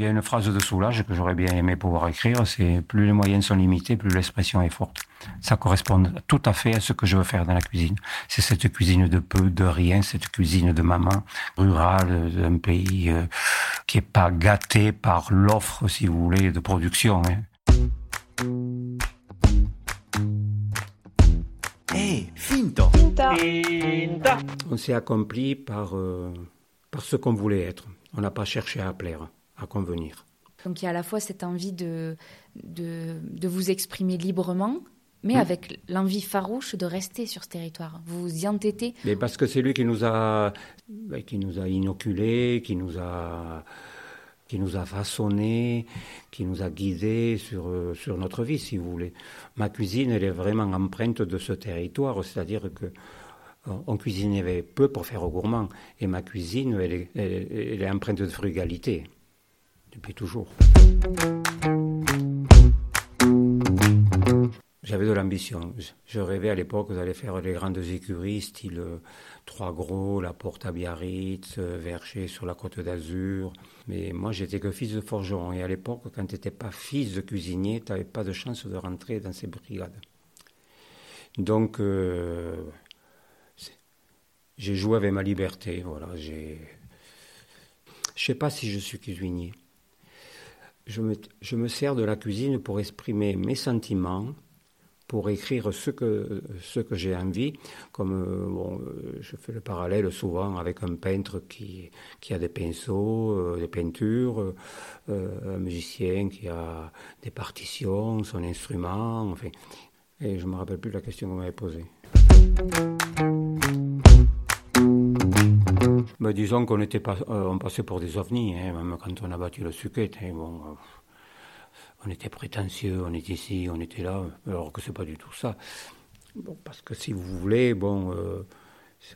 Il y a une phrase de Soulage que j'aurais bien aimé pouvoir écrire, c'est plus les moyens sont limités, plus l'expression est forte. Ça correspond tout à fait à ce que je veux faire dans la cuisine. C'est cette cuisine de peu, de rien, cette cuisine de maman rurale d'un pays euh, qui est pas gâté par l'offre, si vous voulez, de production. Hein. Hey, finto. On s'est accompli par, euh, par ce qu'on voulait être. On n'a pas cherché à plaire à convenir. Donc il y a à la fois cette envie de, de, vous exprimer librement, mais avec l'envie farouche de rester sur ce territoire. Vous vous y entêtez Mais parce que c'est lui qui nous a, qui nous a inoculés, qui nous a, qui nous a façonné, qui nous a guidés sur, sur notre vie, si vous voulez. Ma cuisine, elle est vraiment empreinte de ce territoire, c'est-à-dire que on cuisinait peu pour faire au gourmand, et ma cuisine, elle est, elle est empreinte de frugalité depuis toujours. J'avais de l'ambition. Je rêvais à l'époque d'aller faire les grandes écuries, style euh, Trois Gros, La Porte à Biarritz, euh, Vercher sur la Côte d'Azur. Mais moi, j'étais que fils de forgeron. Et à l'époque, quand tu n'étais pas fils de cuisinier, tu n'avais pas de chance de rentrer dans ces brigades. Donc, euh, j'ai joué avec ma liberté. Voilà, j'ai. Je sais pas si je suis cuisinier je me, sers de la cuisine pour exprimer mes sentiments, pour écrire ce que, ce que j'ai envie. Comme euh, euh, je fais le parallèle souvent avec un peintre qui, qui a des pinceaux, euh, des peintures, un musicien qui a des partitions, son instrument, enfin. Et je ne me rappelle plus la question que vous m'avez posée. Disons qu'on euh, passait pour des ovnis, hein, même quand on a battu le suquet. Hein, bon, euh, on était prétentieux, on était ici, on était là, alors que c'est pas du tout ça. Parce que si vous voulez, bon, euh,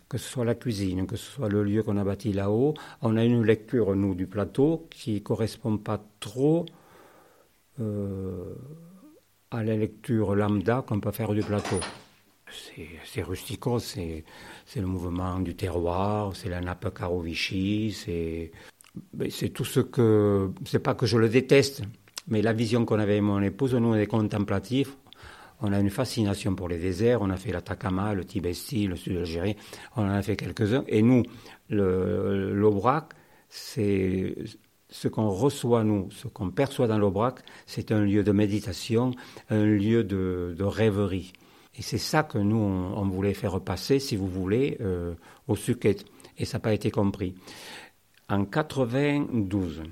que ce soit la cuisine, que ce soit le lieu qu'on a bâti là-haut, on a une lecture, nous, du plateau qui correspond pas trop à la lecture lambda qu'on peut faire du plateau c'est rustico, c'est le mouvement du terroir, c'est la nappe Carovichy, c'est tout ce que. C'est pas que je le déteste, mais la vision qu'on avait mon épouse, nous, on est contemplatifs. On a une fascination pour les déserts. On a fait l'Atacama, le Tibesti, le sud d'Algérie. On en a fait quelques-uns. Et nous, l'Aubrac, c'est ce qu'on reçoit, nous, ce qu'on perçoit dans l'Aubrac, c'est un lieu de méditation, un lieu de rêverie. Et c'est ça que nous, on, voulait faire passer, si vous voulez, euh, au Suquet. Et ça n'a pas été compris. En 92,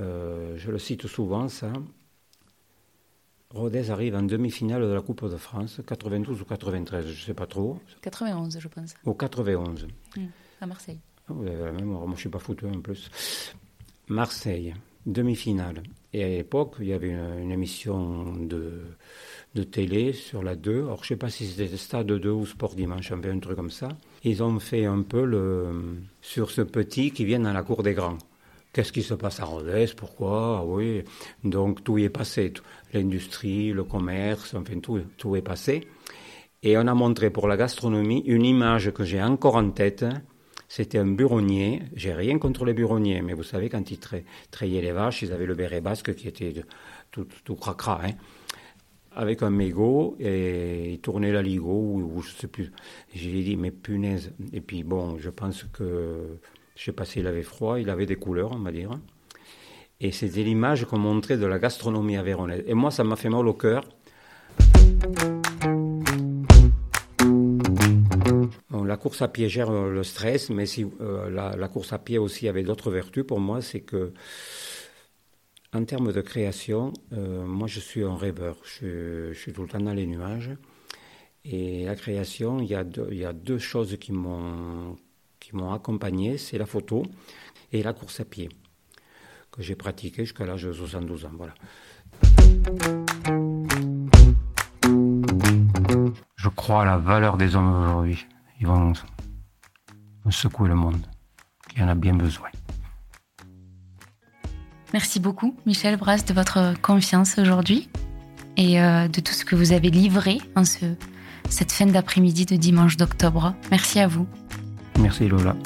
euh, je le cite souvent, ça, Rodez arrive en demi-finale de la Coupe de France, 92 ou 93, je ne sais pas trop. 91, je pense. Au 91. Mmh, à Marseille. Vous avez la mémoire, moi je ne suis pas foutu en plus. Marseille, demi-finale. Et à l'époque, il y avait une émission de de télé sur la 2. Alors, je sais pas si c'était Stade 2 ou Sport Dimanche, un peu un truc comme ça. Ils ont fait un peu le, sur ce petit qui vient dans la cour des grands. Qu'est-ce qui se passe à Rodez? Pourquoi? Ah Oui. Donc, tout y est passé. L'industrie, le commerce, enfin, tout, tout est passé. Et on a montré pour la gastronomie une image que j'ai encore en tête. C'était un buronnier. J'ai rien contre les buronniers, mais vous savez, quand ils traillaient les vaches, ils avaient le béret basque qui était tout, cracra. Hein avec un mégot et il tournait la ligo ou, je sais plus. J'ai dit mais punaise. Et puis bon, je pense que je sais pas s'il avait froid, il avait des couleurs, on va dire. Et c'était l'image qu'on montrait de la gastronomie avéronaise. Et moi, ça m'a fait mal au cœur. La course à pied gère le stress, mais si, euh, la, course à pied aussi avait d'autres vertus pour moi, c'est que en termes de création, euh, moi je suis un rêveur. Je, suis tout le temps dans les nuages. Et la création, il y a deux, choses qui m'ont, accompagné, c'est la photo et la course à pied, que j'ai pratiqué jusqu'à l'âge de 72 ans. Voilà. Je crois à la valeur des hommes aujourd'hui. Ils vont secouer le monde. Y en a bien besoin. Merci beaucoup, Michel Brasse, de votre confiance aujourd'hui et euh, de tout ce que vous avez livré en ce, cette fin d'après-midi de dimanche d'octobre. Merci à vous. Merci Lola.